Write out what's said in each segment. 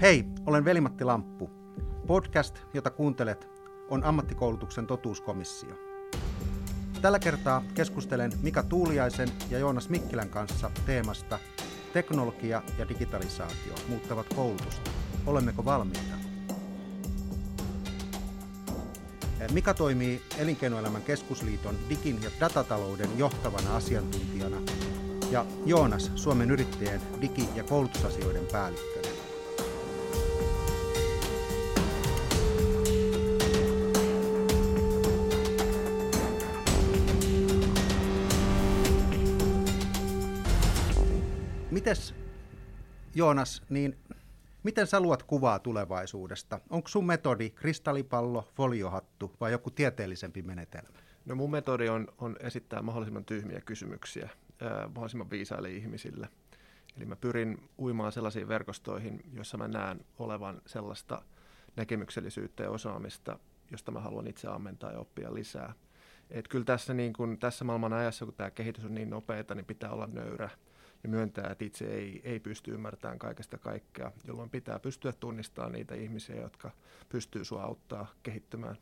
Hei, olen Velimatti Lamppu. Podcast, jota kuuntelet, on ammattikoulutuksen totuuskomissio. Tällä kertaa keskustelen Mika Tuuliaisen ja Joonas Mikkilän kanssa teemasta Teknologia ja digitalisaatio muuttavat koulutusta. Olemmeko valmiita? Mika toimii Elinkeinoelämän keskusliiton digin ja datatalouden johtavana asiantuntijana ja Joonas Suomen yrittäjien digi- ja koulutusasioiden päällikkönä. Mites Joonas, niin miten sä luot kuvaa tulevaisuudesta? Onko sun metodi kristallipallo, foliohattu vai joku tieteellisempi menetelmä? No mun metodi on, on esittää mahdollisimman tyhmiä kysymyksiä ää, mahdollisimman viisaille ihmisille. Eli mä pyrin uimaan sellaisiin verkostoihin, joissa mä näen olevan sellaista näkemyksellisyyttä ja osaamista, josta mä haluan itse ammentaa ja oppia lisää. Et kyllä tässä, niin kun, tässä maailman ajassa, kun tämä kehitys on niin nopeata, niin pitää olla nöyrä ja myöntää, että itse ei, ei pysty ymmärtämään kaikesta kaikkea, jolloin pitää pystyä tunnistamaan niitä ihmisiä, jotka pystyy sua auttaa kehittymään.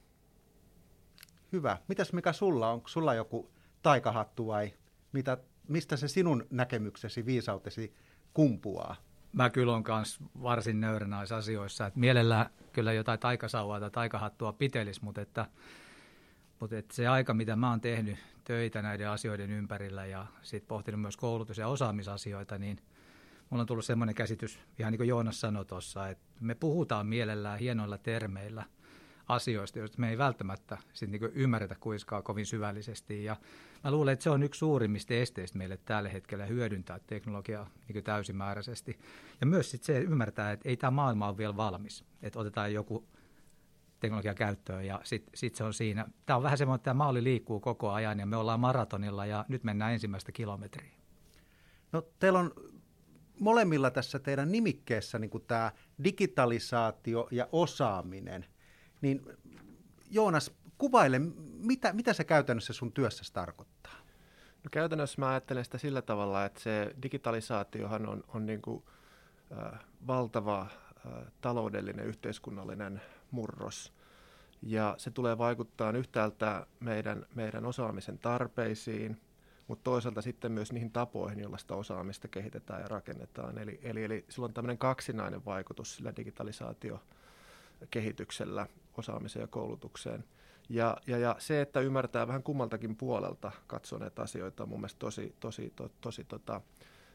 Hyvä. Mitäs mikä sulla on? Sulla joku taikahattu vai mitä, mistä se sinun näkemyksesi, viisautesi kumpuaa? Mä kyllä on myös varsin nöyrä näissä asioissa. Et mielellään kyllä jotain taikasauvaa tai taikahattua pitelis, mutta, että, mutta se aika, mitä mä oon tehnyt töitä näiden asioiden ympärillä ja sitten pohtinut myös koulutus- ja osaamisasioita, niin mulla on tullut semmoinen käsitys, ihan niin kuin Joonas sanoi tuossa, että me puhutaan mielellään hienoilla termeillä asioista, joista me ei välttämättä sit niin ymmärretä kuiskaa kovin syvällisesti. Ja mä luulen, että se on yksi suurimmista esteistä meille tällä hetkellä hyödyntää teknologiaa niin täysimääräisesti. Ja myös sit se ymmärtää, että ei tämä maailma ole vielä valmis. Että otetaan joku teknologia käyttöön ja sitten sit se on siinä. Tämä on vähän semmoinen, että tämä maali liikkuu koko ajan ja me ollaan maratonilla ja nyt mennään ensimmäistä kilometriä. No teillä on molemmilla tässä teidän nimikkeessä niin kuin tämä digitalisaatio ja osaaminen. Niin Joonas, kuvaile, mitä, mitä se käytännössä sun työssä tarkoittaa? No käytännössä mä ajattelen sitä sillä tavalla, että se digitalisaatiohan on, on niin kuin, äh, valtava äh, taloudellinen, yhteiskunnallinen murros. Ja se tulee vaikuttaa yhtäältä meidän, meidän osaamisen tarpeisiin, mutta toisaalta sitten myös niihin tapoihin, joilla sitä osaamista kehitetään ja rakennetaan. Eli, eli, eli sillä on tämmöinen kaksinainen vaikutus sillä digitalisaatiokehityksellä osaamiseen ja koulutukseen. Ja, ja, ja se, että ymmärtää vähän kummaltakin puolelta katsoa näitä asioita on mun mielestä tosi, tosi, to, tosi tota,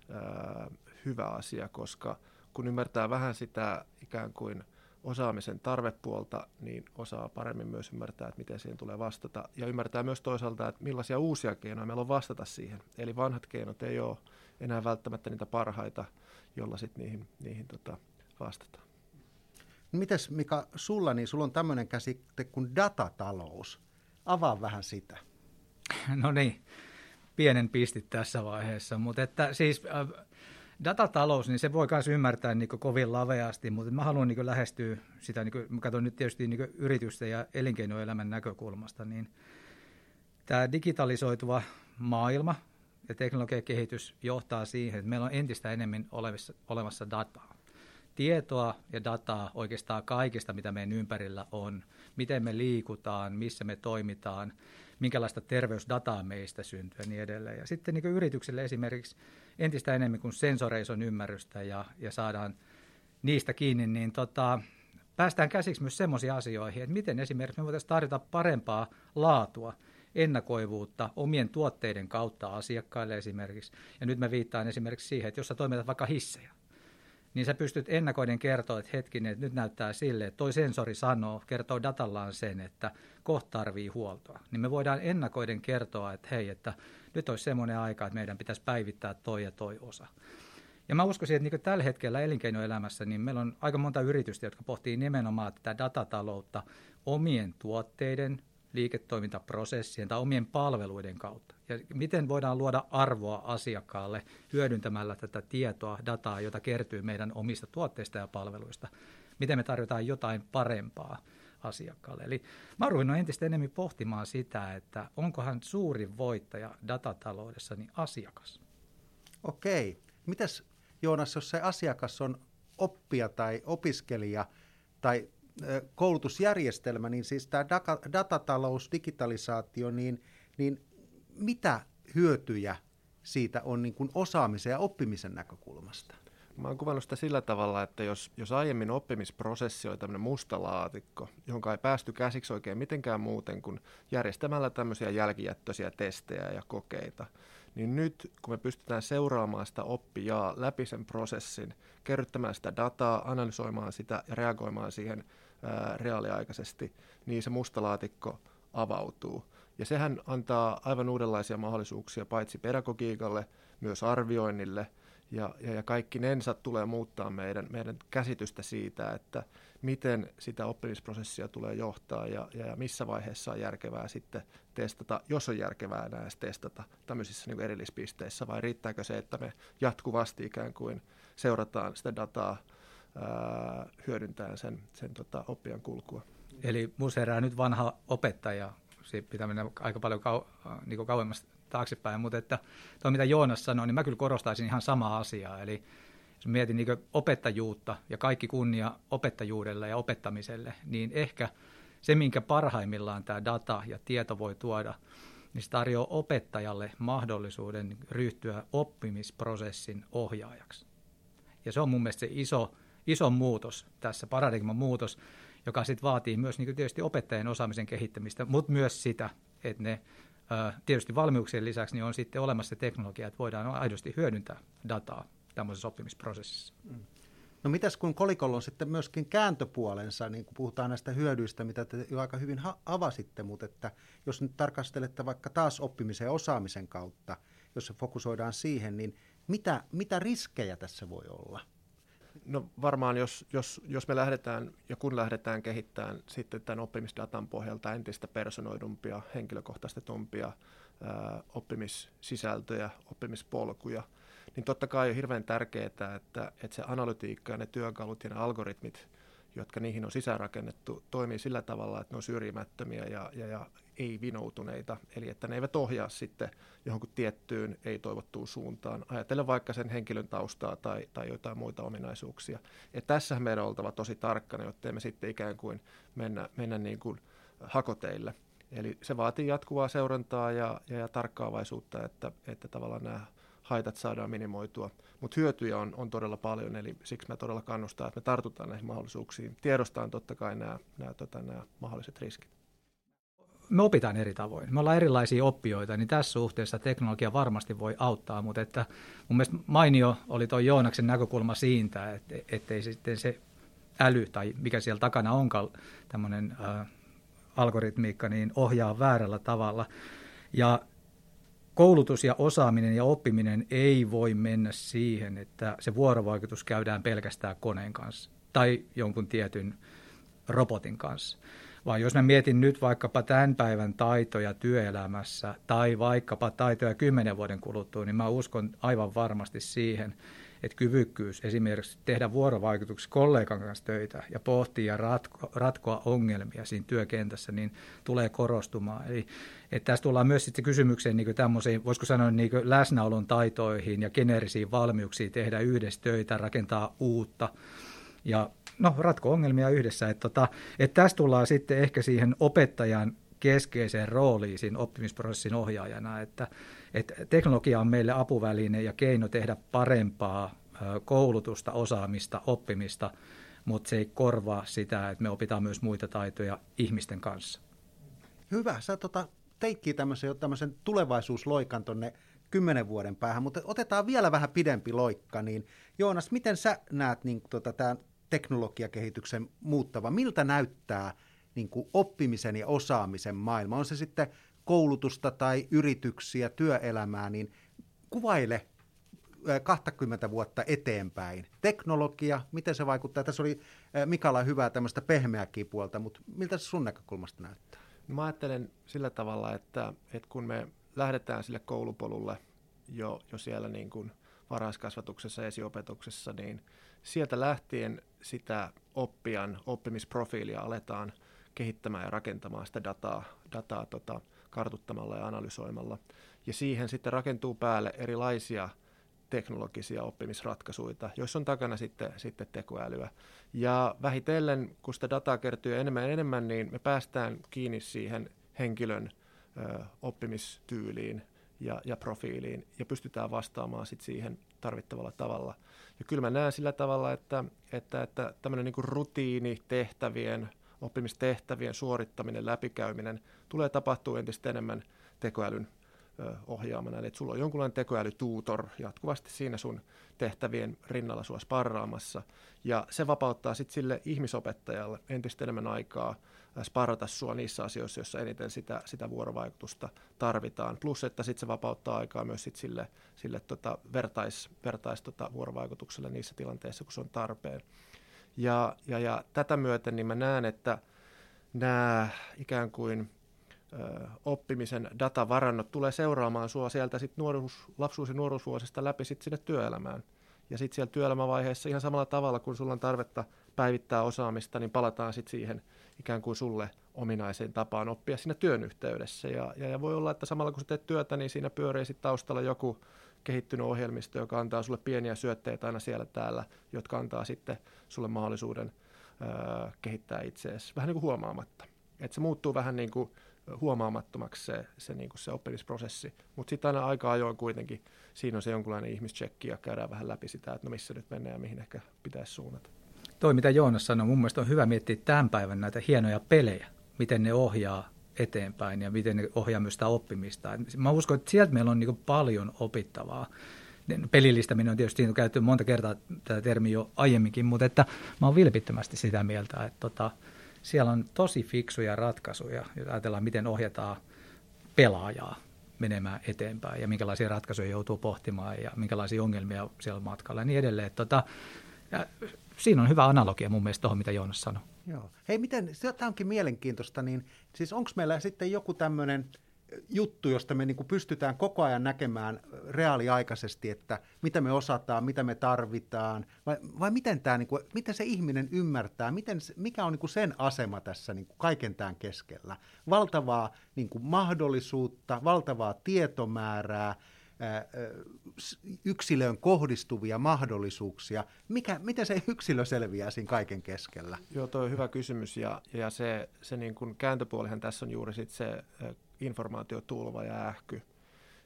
ää, hyvä asia, koska kun ymmärtää vähän sitä ikään kuin – osaamisen tarvepuolta, niin osaa paremmin myös ymmärtää, että miten siihen tulee vastata. Ja ymmärtää myös toisaalta, että millaisia uusia keinoja meillä on vastata siihen. Eli vanhat keinot ei ole enää välttämättä niitä parhaita, jolla sitten niihin, niihin tota vastataan. Mites Mika, sulla, niin sulla on tämmöinen käsite kuin datatalous. Avaa vähän sitä. No niin, pienen pistit tässä vaiheessa, mutta että siis äh, datatalous, niin se voi myös ymmärtää niin kovin laveasti, mutta mä haluan niin lähestyä sitä, niin kuin, mä katson nyt tietysti niin yritysten ja elinkeinoelämän näkökulmasta, niin tämä digitalisoituva maailma ja teknologian kehitys johtaa siihen, että meillä on entistä enemmän olevissa, olemassa dataa. Tietoa ja dataa oikeastaan kaikista, mitä meidän ympärillä on, miten me liikutaan, missä me toimitaan, minkälaista terveysdataa meistä syntyy ja niin edelleen. Ja sitten niin yrityksille esimerkiksi entistä enemmän kuin sensoreissa on ymmärrystä ja, ja saadaan niistä kiinni, niin tota, päästään käsiksi myös semmoisiin asioihin, että miten esimerkiksi me voitaisiin tarjota parempaa laatua, ennakoivuutta omien tuotteiden kautta asiakkaille esimerkiksi. Ja nyt mä viittaan esimerkiksi siihen, että jos sä toimitat vaikka hissejä, niin sä pystyt ennakoiden kertoa, että hetkinen, että nyt näyttää sille, että toi sensori sanoo, kertoo datallaan sen, että kohta tarvii huoltoa. Niin me voidaan ennakoiden kertoa, että hei, että nyt olisi semmoinen aika, että meidän pitäisi päivittää toi ja toi osa. Ja mä uskoisin, että niin tällä hetkellä elinkeinoelämässä niin meillä on aika monta yritystä, jotka pohtii nimenomaan tätä datataloutta omien tuotteiden, liiketoimintaprosessien tai omien palveluiden kautta. Ja miten voidaan luoda arvoa asiakkaalle hyödyntämällä tätä tietoa, dataa, jota kertyy meidän omista tuotteista ja palveluista. Miten me tarjotaan jotain parempaa asiakkaalle. Eli mä oon entistä enemmän pohtimaan sitä, että onkohan suuri voittaja datataloudessa niin asiakas. Okei. Mitäs Joonas, jos se asiakas on oppija tai opiskelija tai koulutusjärjestelmä, niin siis tämä datatalous, digitalisaatio, niin, niin mitä hyötyjä siitä on niin kuin osaamisen ja oppimisen näkökulmasta? Mä oon kuvannut sitä sillä tavalla, että jos, jos aiemmin oppimisprosessi oli tämmöinen musta laatikko, jonka ei päästy käsiksi oikein mitenkään muuten kuin järjestämällä tämmöisiä jälkijättöisiä testejä ja kokeita, niin nyt kun me pystytään seuraamaan sitä oppijaa läpi sen prosessin, kerryttämään sitä dataa, analysoimaan sitä ja reagoimaan siihen ää, reaaliaikaisesti, niin se musta laatikko avautuu. Ja sehän antaa aivan uudenlaisia mahdollisuuksia paitsi pedagogiikalle, myös arvioinnille – ja, ja, ja kaikki nensa tulee muuttaa meidän, meidän käsitystä siitä, että miten sitä oppimisprosessia tulee johtaa ja, ja, missä vaiheessa on järkevää sitten testata, jos on järkevää enää testata tämmöisissä niin erillispisteissä, vai riittääkö se, että me jatkuvasti ikään kuin seurataan sitä dataa ää, hyödyntäen sen, sen tota, oppijan kulkua. Eli museerää nyt vanha opettaja, siitä pitää mennä aika paljon kau, niin kauemmas taaksepäin, mutta että tuo mitä Joonas sanoi, niin mä kyllä korostaisin ihan samaa asiaa. Eli jos mietin niin opettajuutta ja kaikki kunnia opettajuudelle ja opettamiselle, niin ehkä se, minkä parhaimmillaan tämä data ja tieto voi tuoda, niin se tarjoaa opettajalle mahdollisuuden ryhtyä oppimisprosessin ohjaajaksi. Ja se on mun mielestä se iso, iso muutos tässä, paradigman muutos, joka sitten vaatii myös niin tietysti opettajien osaamisen kehittämistä, mutta myös sitä, että ne Tietysti valmiuksien lisäksi niin on sitten olemassa teknologia, että voidaan aidosti hyödyntää dataa tämmöisessä oppimisprosessissa. Mm. No mitäs kun kolikolla on sitten myöskin kääntöpuolensa, niin kun puhutaan näistä hyödyistä, mitä te jo aika hyvin avasitte, mutta että jos nyt tarkastelette vaikka taas oppimisen ja osaamisen kautta, jos se fokusoidaan siihen, niin mitä, mitä riskejä tässä voi olla? No varmaan, jos, jos, jos me lähdetään ja kun lähdetään kehittämään sitten tämän oppimisdatan pohjalta entistä personoidumpia, henkilökohtaistetumpia ää, oppimissisältöjä, oppimispolkuja, niin totta kai on hirveän tärkeää, että, että se analytiikka ja ne työkalut ja ne algoritmit, jotka niihin on sisäänrakennettu, toimii sillä tavalla, että ne on syrjimättömiä ja, ja, ja ei-vinoutuneita, eli että ne eivät ohjaa sitten johonkin tiettyyn ei-toivottuun suuntaan. Ajatellen vaikka sen henkilön taustaa tai, tai jotain muita ominaisuuksia. Ja tässä meidän on oltava tosi tarkkana, jotta me sitten ikään kuin mennä, mennä niin kuin hakoteille. Eli se vaatii jatkuvaa seurantaa ja, ja, ja tarkkaavaisuutta, että, että tavallaan nämä haitat saadaan minimoitua. Mutta hyötyjä on, on todella paljon, eli siksi mä todella kannustan, että me tartutaan näihin mahdollisuuksiin. Tiedostaan totta kai nämä, tota, mahdolliset riskit me opitaan eri tavoin. Me ollaan erilaisia oppijoita, niin tässä suhteessa teknologia varmasti voi auttaa, mutta että mun mielestä mainio oli tuo Joonaksen näkökulma siitä, että ettei sitten se äly tai mikä siellä takana onkaan tämmöinen äh, algoritmiikka, niin ohjaa väärällä tavalla. Ja koulutus ja osaaminen ja oppiminen ei voi mennä siihen, että se vuorovaikutus käydään pelkästään koneen kanssa tai jonkun tietyn robotin kanssa. Vaan jos mä mietin nyt vaikkapa tämän päivän taitoja työelämässä tai vaikkapa taitoja kymmenen vuoden kuluttua, niin mä uskon aivan varmasti siihen, että kyvykkyys esimerkiksi tehdä vuorovaikutuksessa kollegan kanssa töitä ja pohtia ja ratko, ratkoa ongelmia siinä työkentässä, niin tulee korostumaan. Eli että tässä tullaan myös sitten kysymykseen niin tämmöisiin, voisiko sanoa niin läsnäolon taitoihin ja geneerisiin valmiuksiin tehdä yhdessä töitä, rakentaa uutta ja no, ratko ongelmia yhdessä. Että, tota, että tässä tullaan sitten ehkä siihen opettajan keskeiseen rooliin siinä oppimisprosessin ohjaajana, että, että teknologia on meille apuväline ja keino tehdä parempaa koulutusta, osaamista, oppimista, mutta se ei korvaa sitä, että me opitaan myös muita taitoja ihmisten kanssa. Hyvä. Sä tota, teikkiä tämmöisen, tämmöisen tulevaisuusloikan tuonne kymmenen vuoden päähän, mutta otetaan vielä vähän pidempi loikka. Niin Joonas, miten sä näet niin, tota, tämän teknologiakehityksen muuttava? Miltä näyttää niin kuin oppimisen ja osaamisen maailma? On se sitten koulutusta tai yrityksiä, työelämää, niin kuvaile 20 vuotta eteenpäin. Teknologia, miten se vaikuttaa? Tässä oli Mikala hyvää tämmöistä pehmeäkin puolta, mutta miltä se sun näkökulmasta näyttää? No mä ajattelen sillä tavalla, että, että kun me lähdetään sille koulupolulle jo, jo siellä niin kuin varhaiskasvatuksessa esiopetuksessa, niin sieltä lähtien sitä oppijan oppimisprofiilia aletaan kehittämään ja rakentamaan sitä dataa, dataa tota, kartuttamalla ja analysoimalla. Ja siihen sitten rakentuu päälle erilaisia teknologisia oppimisratkaisuja, joissa on takana sitten, sitten tekoälyä. Ja vähitellen, kun sitä dataa kertyy enemmän ja enemmän, niin me päästään kiinni siihen henkilön ö, oppimistyyliin ja, ja profiiliin ja pystytään vastaamaan sit siihen tarvittavalla tavalla. Ja kyllä mä näen sillä tavalla, että, että, että tämmöinen niin rutiini tehtävien, oppimistehtävien suorittaminen, läpikäyminen tulee tapahtua entistä enemmän tekoälyn ohjaamana. Eli että sulla on jonkunlainen tekoälytuutor jatkuvasti siinä sun tehtävien rinnalla sua sparraamassa. Ja se vapauttaa sitten sille ihmisopettajalle entistä enemmän aikaa sparrata sua niissä asioissa, joissa eniten sitä, sitä vuorovaikutusta tarvitaan. Plus, että sitten se vapauttaa aikaa myös sit sille, sille tota vertais, vertais tota vuorovaikutukselle niissä tilanteissa, kun se on tarpeen. Ja, ja, ja tätä myöten niin mä näen, että nämä ikään kuin oppimisen datavarannot tulee seuraamaan sinua sieltä sit nuoruus, lapsuus- ja nuoruusvuosista läpi sit sinne työelämään. Ja sitten siellä työelämävaiheessa ihan samalla tavalla, kun sulla on tarvetta päivittää osaamista, niin palataan sitten siihen ikään kuin sulle ominaiseen tapaan oppia siinä työn yhteydessä. Ja, ja, ja voi olla, että samalla kun sä teet työtä, niin siinä pyörii sitten taustalla joku kehittynyt ohjelmisto, joka antaa sulle pieniä syötteitä aina siellä täällä, jotka antaa sitten sulle mahdollisuuden ää, kehittää itseäsi vähän niin kuin huomaamatta. Että se muuttuu vähän niin kuin huomaamattomaksi se, se, niin kuin se oppimisprosessi. Mutta sitten aina aika ajoin kuitenkin siinä on se jonkunlainen ihmischecki ja käydään vähän läpi sitä, että no missä nyt mennään ja mihin ehkä pitäisi suunnata. Toi, mitä Joonas sanoi, mun mielestä on hyvä miettiä tämän päivän näitä hienoja pelejä, miten ne ohjaa eteenpäin ja miten ne ohjaa myös sitä oppimista. Mä uskon, että sieltä meillä on niin paljon opittavaa. Pelillistäminen on tietysti käytetty monta kertaa tätä termiä jo aiemminkin, mutta että mä oon vilpittömästi sitä mieltä, että tota, siellä on tosi fiksuja ratkaisuja, jos ajatellaan, miten ohjataan pelaajaa menemään eteenpäin ja minkälaisia ratkaisuja joutuu pohtimaan ja minkälaisia ongelmia siellä matkalla ja niin edelleen. Tota, ja siinä on hyvä analogia mun mielestä tuohon, mitä Joonas sanoi. Joo. Hei, miten, tämä onkin mielenkiintoista, niin siis onko meillä sitten joku tämmöinen juttu, josta me niin pystytään koko ajan näkemään reaaliaikaisesti, että mitä me osataan, mitä me tarvitaan, vai, vai miten, tämä, niin kuin, miten se ihminen ymmärtää, miten, mikä on niin sen asema tässä niin kaiken tämän keskellä. Valtavaa niin mahdollisuutta, valtavaa tietomäärää, yksilöön kohdistuvia mahdollisuuksia. Mikä, miten se yksilö selviää siinä kaiken keskellä? Joo, tuo on hyvä kysymys ja, ja se, se niin kuin kääntöpuolihan tässä on juuri sit se informaatiotulva ja ähky.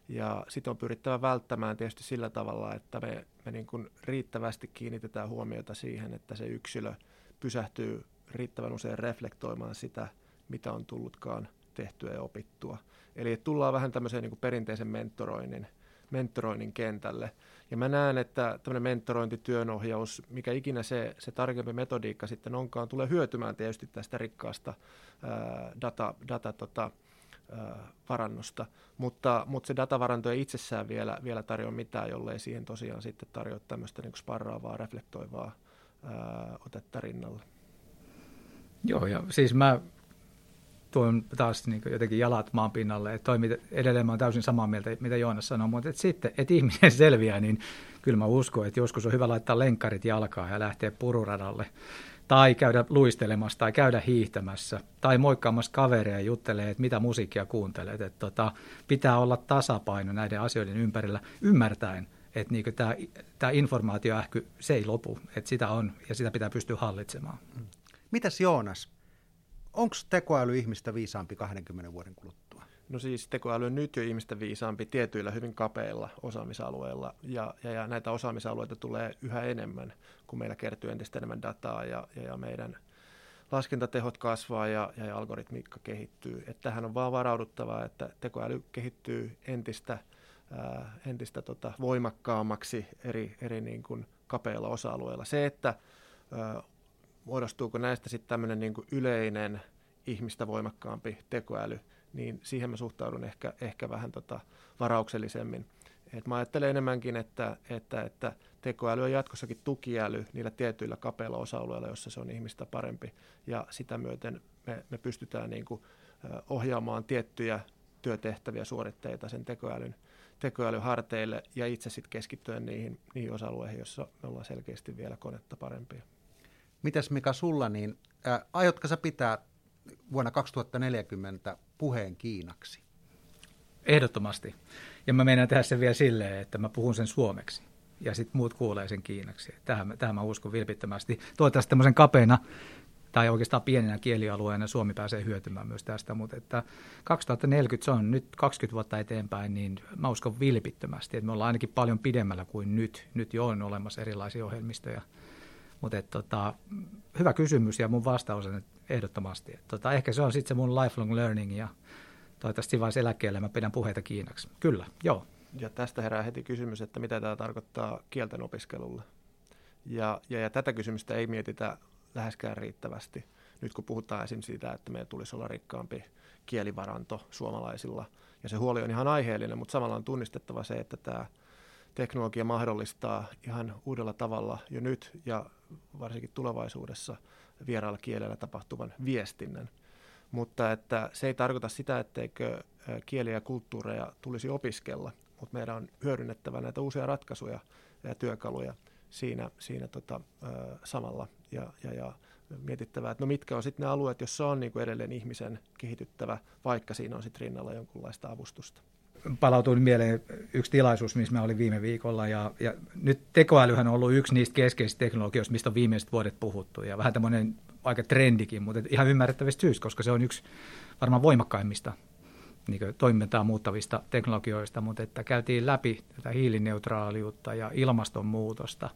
Ja sitten on pyrittävä välttämään tietysti sillä tavalla, että me, me niin kuin riittävästi kiinnitetään huomiota siihen, että se yksilö pysähtyy riittävän usein reflektoimaan sitä, mitä on tullutkaan tehtyä ja opittua. Eli tullaan vähän tämmöiseen niin kuin perinteisen mentoroinnin, mentoroinnin kentälle. Ja mä näen, että tämmöinen mentorointi, työnohjaus, mikä ikinä se, se tarkempi metodiikka sitten onkaan, tulee hyötymään tietysti tästä rikkaasta ää, data, data tota, varannosta, mutta, mutta se datavaranto ei itsessään vielä, vielä tarjoa mitään, jollei siihen tosiaan sitten tarjoa tämmöistä niin sparraavaa, reflektoivaa ää, otetta rinnalle. Joo, ja siis mä tuon taas niin jotenkin jalat maan pinnalle, että toi, edelleen mä olen täysin samaa mieltä, mitä Joonas sanoi, mutta että sitten, että ihminen selviää, niin kyllä mä uskon, että joskus on hyvä laittaa lenkkarit jalkaan ja lähteä pururadalle tai käydä luistelemassa tai käydä hiihtämässä tai moikkaamassa kavereja ja juttelee, että mitä musiikkia kuuntelet. Että tota, pitää olla tasapaino näiden asioiden ympärillä ymmärtäen, että niin tämä, tämä informaatioähky, se ei lopu, että sitä on ja sitä pitää pystyä hallitsemaan. Mitäs Joonas? Onko tekoäly ihmistä viisaampi 20 vuoden kuluttua? No siis tekoäly on nyt jo ihmistä viisaampi tietyillä hyvin kapeilla osaamisalueilla ja, ja, ja näitä osaamisalueita tulee yhä enemmän, kun meillä kertyy entistä enemmän dataa ja, ja, ja meidän laskentatehot kasvaa ja, ja, algoritmiikka kehittyy. Että tähän on vaan varauduttavaa, että tekoäly kehittyy entistä, ää, entistä tota, voimakkaammaksi eri, eri niin kuin kapeilla osa-alueilla. Se, että ää, muodostuuko näistä sitten tämmöinen niin yleinen ihmistä voimakkaampi tekoäly, niin siihen mä suhtaudun ehkä, ehkä vähän tota varauksellisemmin. Et mä ajattelen enemmänkin, että, että, että tekoäly on jatkossakin tukiäly niillä tietyillä kapeilla osa-alueilla, jossa se on ihmistä parempi. Ja sitä myöten me, me pystytään niin kuin, ohjaamaan tiettyjä työtehtäviä, suoritteita sen tekoälyn, tekoälyn harteille ja itse sitten keskittyen niihin, niihin osa-alueihin, joissa me ollaan selkeästi vielä konetta parempia. Mitäs Mika sulla, niin ää, aiotko sä pitää vuonna 2040 puheen Kiinaksi? Ehdottomasti. Ja mä meinaan tehdä sen vielä silleen, että mä puhun sen suomeksi. ja sitten muut kuulee sen kiinaksi. Tähän, tähän mä uskon vilpittömästi. Toivottavasti tämmöisen kapeana tai oikeastaan pienenä kielialueena Suomi pääsee hyötymään myös tästä, mutta että 2040 se on nyt 20 vuotta eteenpäin, niin mä uskon vilpittömästi, että me ollaan ainakin paljon pidemmällä kuin nyt. Nyt jo on olemassa erilaisia ohjelmistoja. Mutta tota, hyvä kysymys ja mun vastaus on ehdottomasti. Et, tota, ehkä se on sitten se mun lifelong learning ja toivottavasti vain eläkkeelle mä pidän puheita kiinaksi. Kyllä, joo. Ja tästä herää heti kysymys, että mitä tämä tarkoittaa kielten opiskelulle. Ja, ja, ja tätä kysymystä ei mietitä läheskään riittävästi. Nyt kun puhutaan esim. siitä, että meillä tulisi olla rikkaampi kielivaranto suomalaisilla, ja se huoli on ihan aiheellinen, mutta samalla on tunnistettava se, että tämä teknologia mahdollistaa ihan uudella tavalla jo nyt ja varsinkin tulevaisuudessa vieraalla kielellä tapahtuvan viestinnän. Mutta että se ei tarkoita sitä, etteikö kieliä ja kulttuureja tulisi opiskella, mutta meidän on hyödynnettävä näitä uusia ratkaisuja ja työkaluja siinä, siinä tota, samalla ja, ja, ja mietittävä, että no mitkä on sitten ne alueet, joissa on niin kuin edelleen ihmisen kehityttävä, vaikka siinä on sitten rinnalla jonkunlaista avustusta palautuin mieleen yksi tilaisuus, missä mä olin viime viikolla. Ja, ja nyt tekoälyhän on ollut yksi niistä keskeisistä teknologioista, mistä on viimeiset vuodet puhuttu. Ja vähän tämmöinen aika trendikin, mutta ihan ymmärrettävistä syystä, koska se on yksi varmaan voimakkaimmista niin toimintaa muuttavista teknologioista, mutta että käytiin läpi tätä hiilineutraaliutta ja ilmastonmuutosta.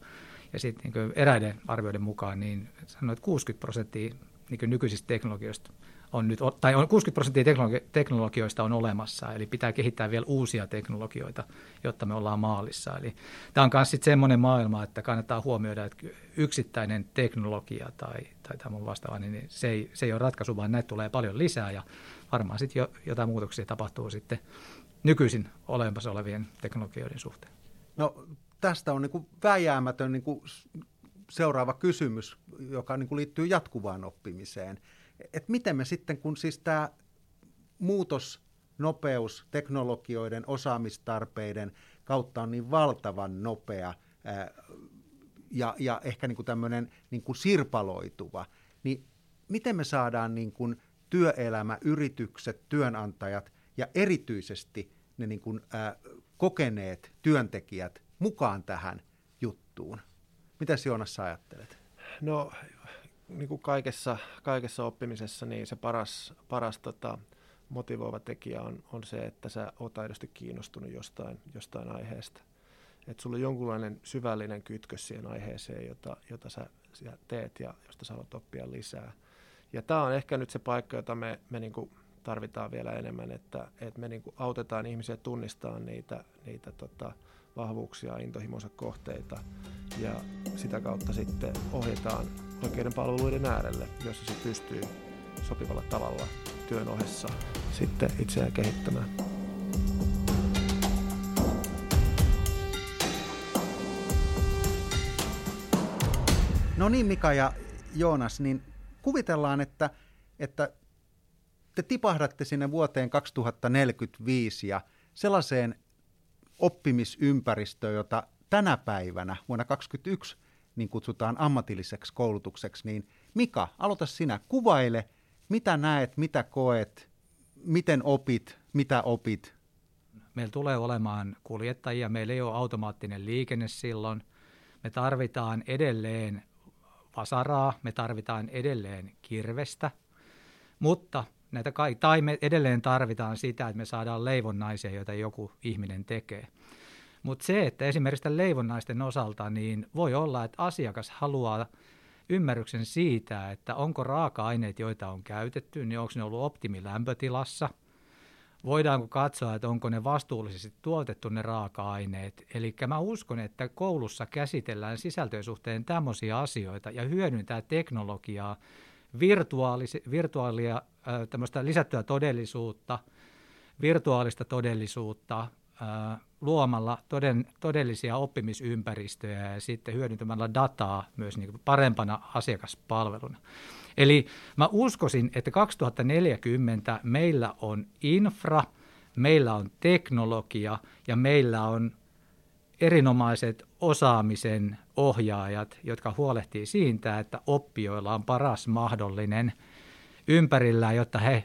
Ja sitten niin eräiden arvioiden mukaan niin sanoin, että 60 prosenttia niin nykyisistä teknologioista on nyt, tai on 60 prosenttia teknologi- teknologioista on olemassa, eli pitää kehittää vielä uusia teknologioita, jotta me ollaan maalissa. Eli tämä on myös semmoinen maailma, että kannattaa huomioida, että yksittäinen teknologia tai, tai tämä vastaava, niin se ei, se ei ole ratkaisu, vaan näitä tulee paljon lisää ja varmaan sitten jo, jotain muutoksia tapahtuu sitten nykyisin olemassa olevien teknologioiden suhteen. No tästä on niin kuin väjäämätön niin kuin seuraava kysymys, joka niin kuin liittyy jatkuvaan oppimiseen – että miten me sitten, kun siis tämä muutos, nopeus, teknologioiden, osaamistarpeiden kautta on niin valtavan nopea ää, ja, ja ehkä niin kuin tämmöinen niin kuin sirpaloituva, niin miten me saadaan niin kuin työelämä, yritykset, työnantajat ja erityisesti ne niin kuin, ää, kokeneet työntekijät mukaan tähän juttuun? Mitä Joonas ajattelet? No niin kuin kaikessa, kaikessa oppimisessa niin se paras, paras tota, motivoiva tekijä on, on se, että sä oot aidosti kiinnostunut jostain, jostain aiheesta. Että sulla on jonkunlainen syvällinen kytkös siihen aiheeseen, jota, jota sä, teet ja josta sä haluat oppia lisää. Ja tämä on ehkä nyt se paikka, jota me, me niin kuin tarvitaan vielä enemmän, että, että me niin kuin autetaan ihmisiä tunnistamaan niitä, niitä tota, vahvuuksia, intohimonsa kohteita ja sitä kautta sitten ohjataan oikeiden palveluiden äärelle, jossa se pystyy sopivalla tavalla työn ohessa sitten itseään kehittämään. No niin Mika ja Joonas, niin kuvitellaan, että, että te tipahdatte sinne vuoteen 2045 ja sellaiseen oppimisympäristöön, jota tänä päivänä vuonna 2021 niin kutsutaan ammatilliseksi koulutukseksi, niin Mika, aloita sinä. Kuvaile, mitä näet, mitä koet, miten opit, mitä opit. Meillä tulee olemaan kuljettajia, meillä ei ole automaattinen liikenne silloin. Me tarvitaan edelleen vasaraa, me tarvitaan edelleen kirvestä, mutta näitä kai, tai me edelleen tarvitaan sitä, että me saadaan leivonnaisia, joita joku ihminen tekee. Mutta se, että esimerkiksi leivonnaisten osalta, niin voi olla, että asiakas haluaa ymmärryksen siitä, että onko raaka-aineet, joita on käytetty, niin onko ne ollut optimilämpötilassa. Voidaanko katsoa, että onko ne vastuullisesti tuotettu ne raaka-aineet. Eli mä uskon, että koulussa käsitellään sisältöjen suhteen tämmöisiä asioita ja hyödyntää teknologiaa, virtuaalia, tämmöistä lisättyä todellisuutta, virtuaalista todellisuutta, luomalla toden, todellisia oppimisympäristöjä ja sitten hyödyntämällä dataa myös niin parempana asiakaspalveluna. Eli mä uskoisin, että 2040 meillä on infra, meillä on teknologia ja meillä on erinomaiset osaamisen ohjaajat, jotka huolehtii siitä, että oppijoilla on paras mahdollinen ympärillä, jotta he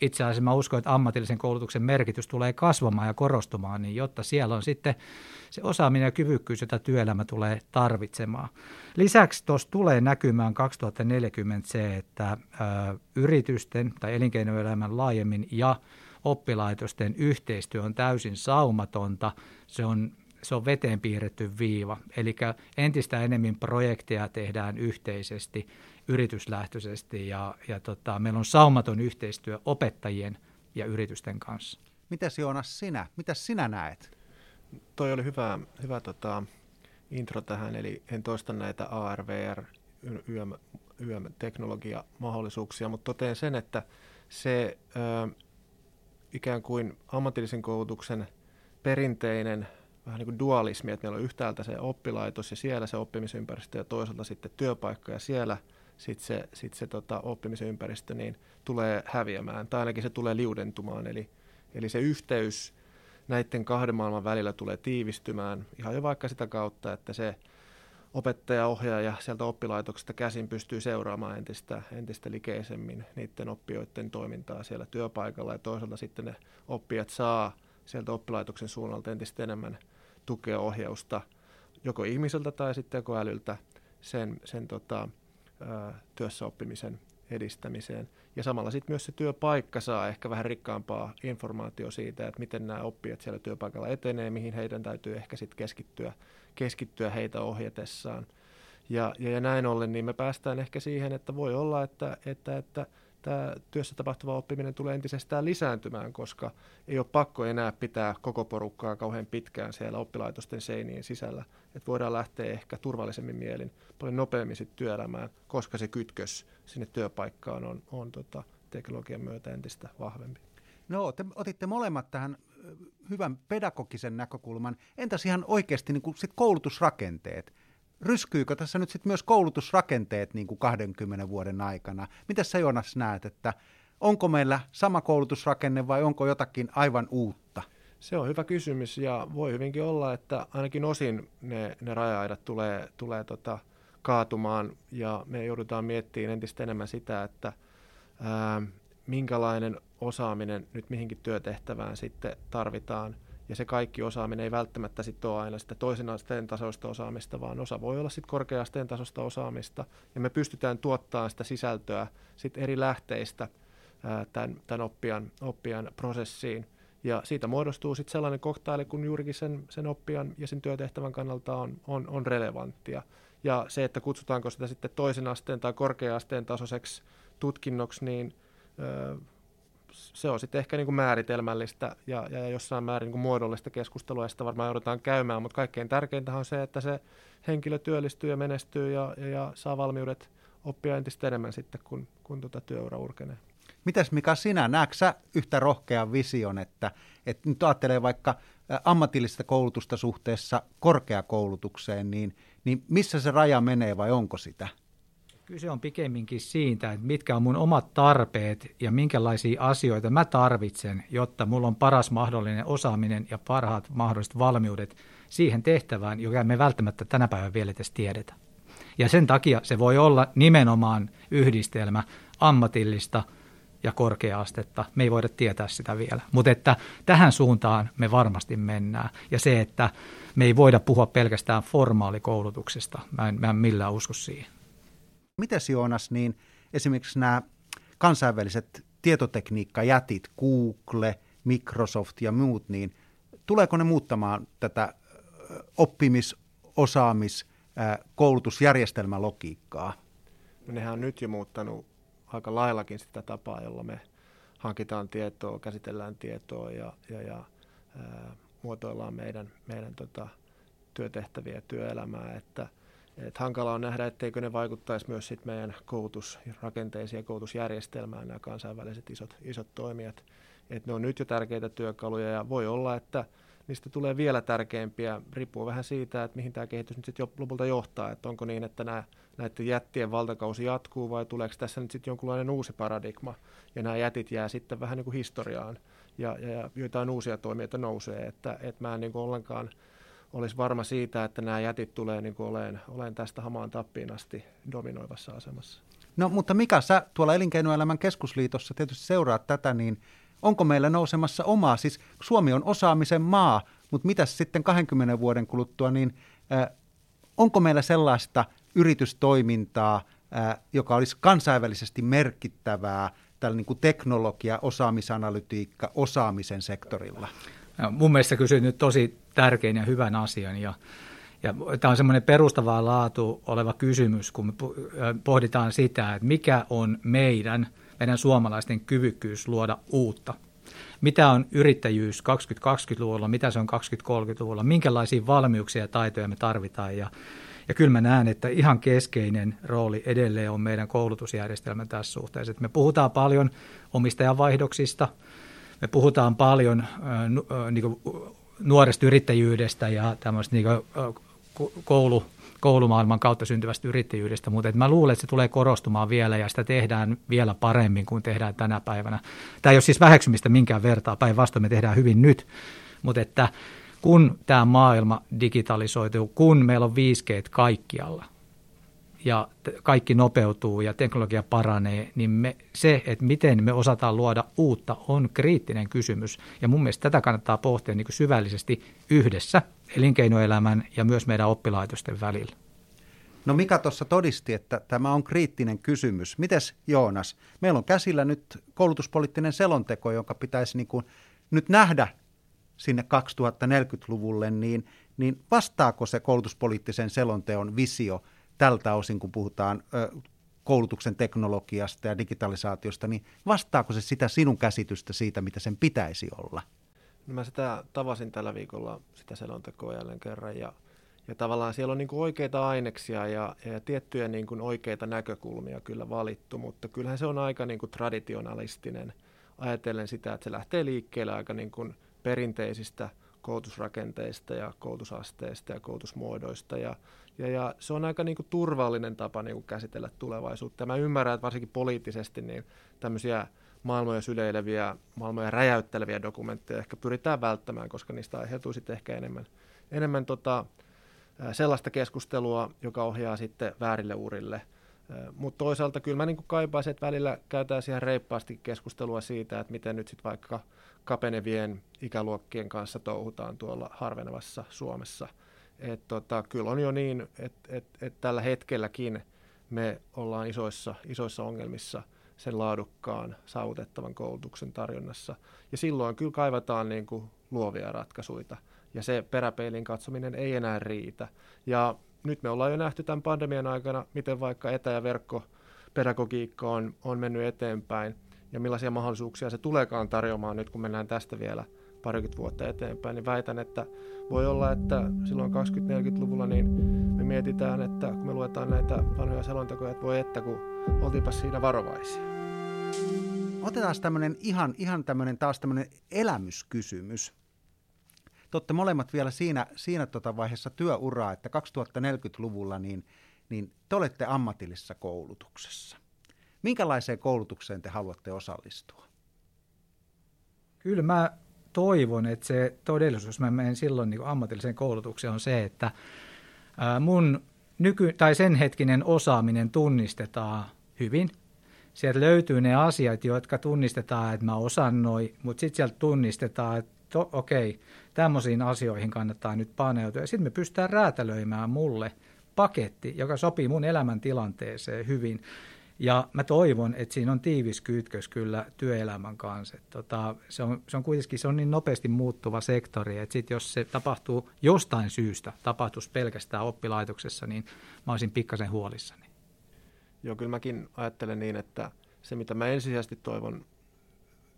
itse asiassa mä uskon, että ammatillisen koulutuksen merkitys tulee kasvamaan ja korostumaan, niin jotta siellä on sitten se osaaminen ja kyvykkyys, jota työelämä tulee tarvitsemaan. Lisäksi tuossa tulee näkymään 2040 se, että yritysten tai elinkeinoelämän laajemmin ja oppilaitosten yhteistyö on täysin saumatonta. Se on se on veteen piirretty viiva. Eli entistä enemmän projekteja tehdään yhteisesti, yrityslähtöisesti ja, ja tota, meillä on saumaton yhteistyö opettajien ja yritysten kanssa. Mitäs Joonas sinä? Mitäs sinä näet? Toi oli hyvä, hyvä tota, intro tähän, eli en toista näitä ARVR, YM, YM-teknologiamahdollisuuksia, mutta totean sen, että se ö, ikään kuin ammatillisen koulutuksen perinteinen vähän niin kuin dualismi, että meillä on yhtäältä se oppilaitos ja siellä se oppimisympäristö ja toisaalta sitten työpaikka ja siellä sitten se, sit se tota, oppimisen ympäristö niin tulee häviämään tai ainakin se tulee liudentumaan. Eli, eli se yhteys näiden kahden maailman välillä tulee tiivistymään ihan jo vaikka sitä kautta, että se opettaja, ohjaaja sieltä oppilaitoksesta käsin pystyy seuraamaan entistä, entistä likeisemmin niiden oppijoiden toimintaa siellä työpaikalla ja toisaalta sitten ne oppijat saa sieltä oppilaitoksen suunnalta entistä enemmän tukea ohjausta joko ihmiseltä tai sitten tekoälyltä sen, sen tota, työssä oppimisen edistämiseen. Ja samalla sitten myös se työpaikka saa ehkä vähän rikkaampaa informaatio siitä, että miten nämä oppijat siellä työpaikalla etenee, mihin heidän täytyy ehkä sitten keskittyä, keskittyä heitä ohjatessaan. Ja, ja, ja näin ollen niin me päästään ehkä siihen, että voi olla, että, että, että tämä työssä tapahtuva oppiminen tulee entisestään lisääntymään, koska ei ole pakko enää pitää koko porukkaa kauhean pitkään siellä oppilaitosten seinien sisällä. Että voidaan lähteä ehkä turvallisemmin mielin paljon nopeammin sitten työelämään, koska se kytkös sinne työpaikkaan on, on tota, teknologian myötä entistä vahvempi. No, te otitte molemmat tähän hyvän pedagogisen näkökulman. Entäs ihan oikeasti niin kuin sit koulutusrakenteet? Ryskyykö tässä nyt sitten myös koulutusrakenteet niin kuin 20 vuoden aikana? Miten sä Jonas näet, että onko meillä sama koulutusrakenne vai onko jotakin aivan uutta? Se on hyvä kysymys ja voi hyvinkin olla, että ainakin osin ne, ne raja-aidat tulee, tulee tota, kaatumaan ja me joudutaan miettimään entistä enemmän sitä, että ää, minkälainen osaaminen nyt mihinkin työtehtävään sitten tarvitaan – ja se kaikki osaaminen ei välttämättä sitten ole aina sitä toisen asteen tasoista osaamista, vaan osa voi olla sitten korkea-asteen tasoista osaamista. Ja me pystytään tuottamaan sitä sisältöä sitten eri lähteistä tämän, tämän oppijan, oppijan prosessiin. Ja siitä muodostuu sitten sellainen koktaili, kun juurikin sen, sen oppijan ja sen työtehtävän kannalta on, on, on relevanttia. Ja se, että kutsutaanko sitä sitten toisen asteen tai korkea-asteen tasoiseksi tutkinnoksi, niin se on sitten ehkä niin kuin määritelmällistä ja, ja jossain määrin niin kuin muodollista keskustelua, ja sitä varmaan joudutaan käymään, mutta kaikkein tärkeintä on se, että se henkilö työllistyy ja menestyy ja, ja, ja saa valmiudet oppia entistä enemmän sitten, kun, kun tuota työura urkenee. Mitäs Mika sinä, näetkö sä yhtä rohkean vision, että, että nyt ajattelee vaikka ammatillista koulutusta suhteessa korkeakoulutukseen, niin, niin missä se raja menee vai onko sitä? Kyse on pikemminkin siitä, että mitkä on mun omat tarpeet ja minkälaisia asioita mä tarvitsen, jotta mulla on paras mahdollinen osaaminen ja parhaat mahdolliset valmiudet siihen tehtävään, joka me välttämättä tänä päivänä vielä edes tiedetä. Ja sen takia se voi olla nimenomaan yhdistelmä ammatillista ja korkea-astetta. Me ei voida tietää sitä vielä, mutta että tähän suuntaan me varmasti mennään. Ja se, että me ei voida puhua pelkästään formaalikoulutuksesta, mä en, mä en millään usko siihen. Mites Joonas, niin esimerkiksi nämä kansainväliset tietotekniikkajätit, Google, Microsoft ja muut, niin tuleeko ne muuttamaan tätä oppimis-, osaamis-, koulutusjärjestelmän logiikkaa? No nehän on nyt jo muuttanut aika laillakin sitä tapaa, jolla me hankitaan tietoa, käsitellään tietoa ja, ja, ja ää, muotoillaan meidän, meidän tota, työtehtäviä työelämää, että – et hankala on nähdä, etteikö ne vaikuttaisi myös sit meidän koulutusrakenteisiin ja koulutusjärjestelmään nämä kansainväliset isot, isot toimijat. Et ne on nyt jo tärkeitä työkaluja ja voi olla, että niistä tulee vielä tärkeämpiä, riippuu vähän siitä, että mihin tämä kehitys nyt sitten lopulta johtaa, että onko niin, että nämä, näiden jättien valtakausi jatkuu vai tuleeko tässä nyt sitten jonkunlainen uusi paradigma? Ja nämä jätit jää sitten vähän niin kuin historiaan ja, ja, ja joitain uusia toimijoita nousee, että, että mä en niin kuin ollenkaan – olisi varma siitä, että nämä jätit tulee niin kuin olen, olen tästä hamaan tappiin asti dominoivassa asemassa. No mutta mikä sä tuolla Elinkeinoelämän keskusliitossa tietysti seuraat tätä, niin onko meillä nousemassa omaa, siis Suomi on osaamisen maa, mutta mitä sitten 20 vuoden kuluttua, niin äh, onko meillä sellaista yritystoimintaa, äh, joka olisi kansainvälisesti merkittävää tällä niin kuin teknologia, osaamisanalytiikka, osaamisen sektorilla? No, mun mielestä kysyt nyt tosi tärkeän ja hyvän asian ja ja tämä on semmoinen perustavaa laatu oleva kysymys, kun me pohditaan sitä, että mikä on meidän, meidän suomalaisten kyvykkyys luoda uutta. Mitä on yrittäjyys 2020-luvulla, mitä se on 2030-luvulla, minkälaisia valmiuksia ja taitoja me tarvitaan. Ja, ja kyllä mä näen, että ihan keskeinen rooli edelleen on meidän koulutusjärjestelmä tässä suhteessa. Että me puhutaan paljon omistajavaihdoksista, me puhutaan paljon äh, niin kuin, nuoresta yrittäjyydestä ja tämmöistä niin koulu, koulumaailman kautta syntyvästä yrittäjyydestä, mutta että mä luulen, että se tulee korostumaan vielä ja sitä tehdään vielä paremmin kuin tehdään tänä päivänä. Tämä ei ole siis väheksymistä minkään vertaa, päinvastoin me tehdään hyvin nyt, mutta että kun tämä maailma digitalisoituu, kun meillä on 5G kaikkialla, ja kaikki nopeutuu ja teknologia paranee, niin me, se, että miten me osataan luoda uutta, on kriittinen kysymys. Ja mun mielestä tätä kannattaa pohtia niin syvällisesti yhdessä elinkeinoelämän ja myös meidän oppilaitosten välillä. No mikä tuossa todisti, että tämä on kriittinen kysymys. Mites Joonas? Meillä on käsillä nyt koulutuspoliittinen selonteko, jonka pitäisi niin kuin nyt nähdä sinne 2040-luvulle, niin, niin vastaako se koulutuspoliittisen selonteon visio tältä osin, kun puhutaan koulutuksen teknologiasta ja digitalisaatiosta, niin vastaako se sitä sinun käsitystä siitä, mitä sen pitäisi olla? No mä sitä tavasin tällä viikolla, sitä selontekoa jälleen kerran, ja, ja tavallaan siellä on niin oikeita aineksia ja, ja tiettyjä niin kuin oikeita näkökulmia kyllä valittu, mutta kyllähän se on aika niin kuin traditionalistinen ajatellen sitä, että se lähtee liikkeelle aika niin kuin perinteisistä koulutusrakenteista ja koulutusasteista ja koulutusmuodoista ja, ja, ja se on aika niin kuin turvallinen tapa niin kuin käsitellä tulevaisuutta. Ja mä ymmärrän, että varsinkin poliittisesti niin tämmöisiä maailmoja syleileviä, maailmoja räjäytteleviä dokumentteja ehkä pyritään välttämään, koska niistä aiheutuu sitten ehkä enemmän, enemmän tota, sellaista keskustelua, joka ohjaa sitten väärille urille. Mutta toisaalta kyllä mä niin kaipaisin, että välillä käytetään ihan reippaasti keskustelua siitä, että miten nyt sitten vaikka kapenevien ikäluokkien kanssa touhutaan tuolla harvenevassa Suomessa. Et tota, kyllä on jo niin, että et, et tällä hetkelläkin me ollaan isoissa, isoissa ongelmissa – sen laadukkaan saavutettavan koulutuksen tarjonnassa. Ja silloin kyllä kaivataan niin kuin luovia ratkaisuja ja se peräpeilin katsominen ei enää riitä. Ja nyt me ollaan jo nähty tämän pandemian aikana, miten vaikka etä- ja verkkopedagogiikka on, on mennyt eteenpäin ja millaisia mahdollisuuksia se tuleekaan tarjoamaan nyt, kun mennään tästä vielä parikymmentä vuotta eteenpäin, niin väitän, että voi olla, että silloin 20-40-luvulla niin me mietitään, että kun me luetaan näitä vanhoja selontekoja, että voi että kun oltiinpa siinä varovaisia. Otetaan tämmöinen ihan, ihan tämmöinen taas tämmöinen elämyskysymys. Te olette molemmat vielä siinä, siinä tota vaiheessa työuraa, että 2040-luvulla niin, niin te olette ammatillisessa koulutuksessa. Minkälaiseen koulutukseen te haluatte osallistua? Kyllä mä toivon, että se todellisuus, mä menen silloin niin ammatilliseen koulutukseen, on se, että mun nyky- tai sen hetkinen osaaminen tunnistetaan hyvin. Sieltä löytyy ne asiat, jotka tunnistetaan, että mä osaan noin, mutta sitten sieltä tunnistetaan, että to, okei, tämmöisiin asioihin kannattaa nyt paneutua. Ja sitten me pystytään räätälöimään mulle paketti, joka sopii mun elämäntilanteeseen hyvin. Ja mä toivon, että siinä on tiivis kytkös kyllä työelämän kanssa. tota, se, on, se on kuitenkin se on niin nopeasti muuttuva sektori, että sit jos se tapahtuu jostain syystä, tapahtuisi pelkästään oppilaitoksessa, niin mä olisin pikkasen huolissani. Joo, kyllä mäkin ajattelen niin, että se mitä mä ensisijaisesti toivon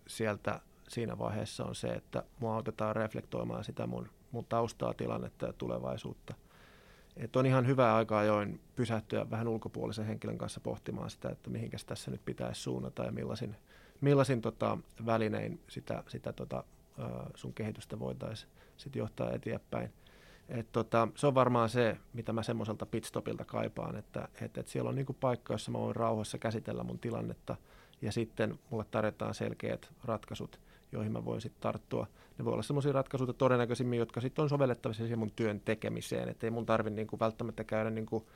sieltä siinä vaiheessa on se, että mua autetaan reflektoimaan sitä mun, mun taustaa, tilannetta ja tulevaisuutta. Et on ihan hyvä aika ajoin pysähtyä vähän ulkopuolisen henkilön kanssa pohtimaan sitä, että mihinkäs tässä nyt pitäisi suunnata ja millaisin, millaisin tota, välinein sitä, sitä tota, sun kehitystä voitaisiin sit johtaa eteenpäin. Et tota, se on varmaan se, mitä mä semmoiselta pitstopilta kaipaan, että et, et siellä on niinku paikka, jossa mä voin rauhassa käsitellä mun tilannetta ja sitten mulle tarjotaan selkeät ratkaisut, joihin mä voin sitten tarttua. Ne voi olla semmoisia ratkaisuja todennäköisimmin, jotka sitten on sovellettavissa siihen mun työn tekemiseen, että ei mun tarvitse niinku välttämättä käydä niinku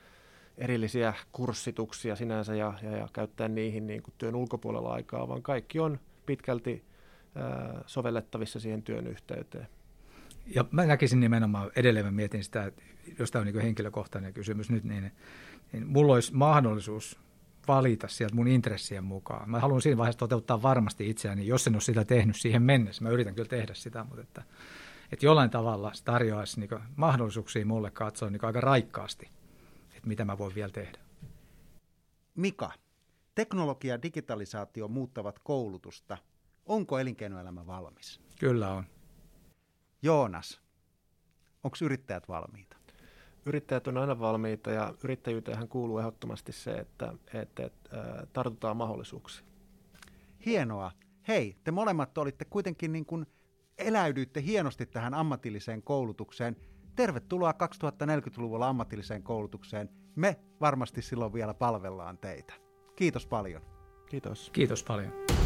erillisiä kurssituksia sinänsä ja, ja, ja käyttää niihin niin kuin työn ulkopuolella aikaa, vaan kaikki on pitkälti ää, sovellettavissa siihen työn yhteyteen. Ja mä näkisin nimenomaan, edelleen mä mietin sitä, että jos tämä on niin henkilökohtainen kysymys nyt, niin, niin mulla olisi mahdollisuus valita sieltä mun intressien mukaan. Mä haluan siinä vaiheessa toteuttaa varmasti itseäni, jos en ole sitä tehnyt siihen mennessä. Mä yritän kyllä tehdä sitä, mutta että, että jollain tavalla se tarjoaisi niin mahdollisuuksia mulle katsoa niin aika raikkaasti, että mitä mä voin vielä tehdä. Mika, teknologia ja digitalisaatio muuttavat koulutusta. Onko elinkeinoelämä valmis? Kyllä on. Joonas, onko yrittäjät valmiita? Yrittäjät on aina valmiita ja yrittäjyyteen kuuluu ehdottomasti se, että, että, että tartutaan mahdollisuuksiin. Hienoa. Hei, te molemmat olitte kuitenkin niin kuin eläydyitte hienosti tähän ammatilliseen koulutukseen. Tervetuloa 2040-luvulla ammatilliseen koulutukseen. Me varmasti silloin vielä palvellaan teitä. Kiitos paljon. Kiitos. Kiitos paljon.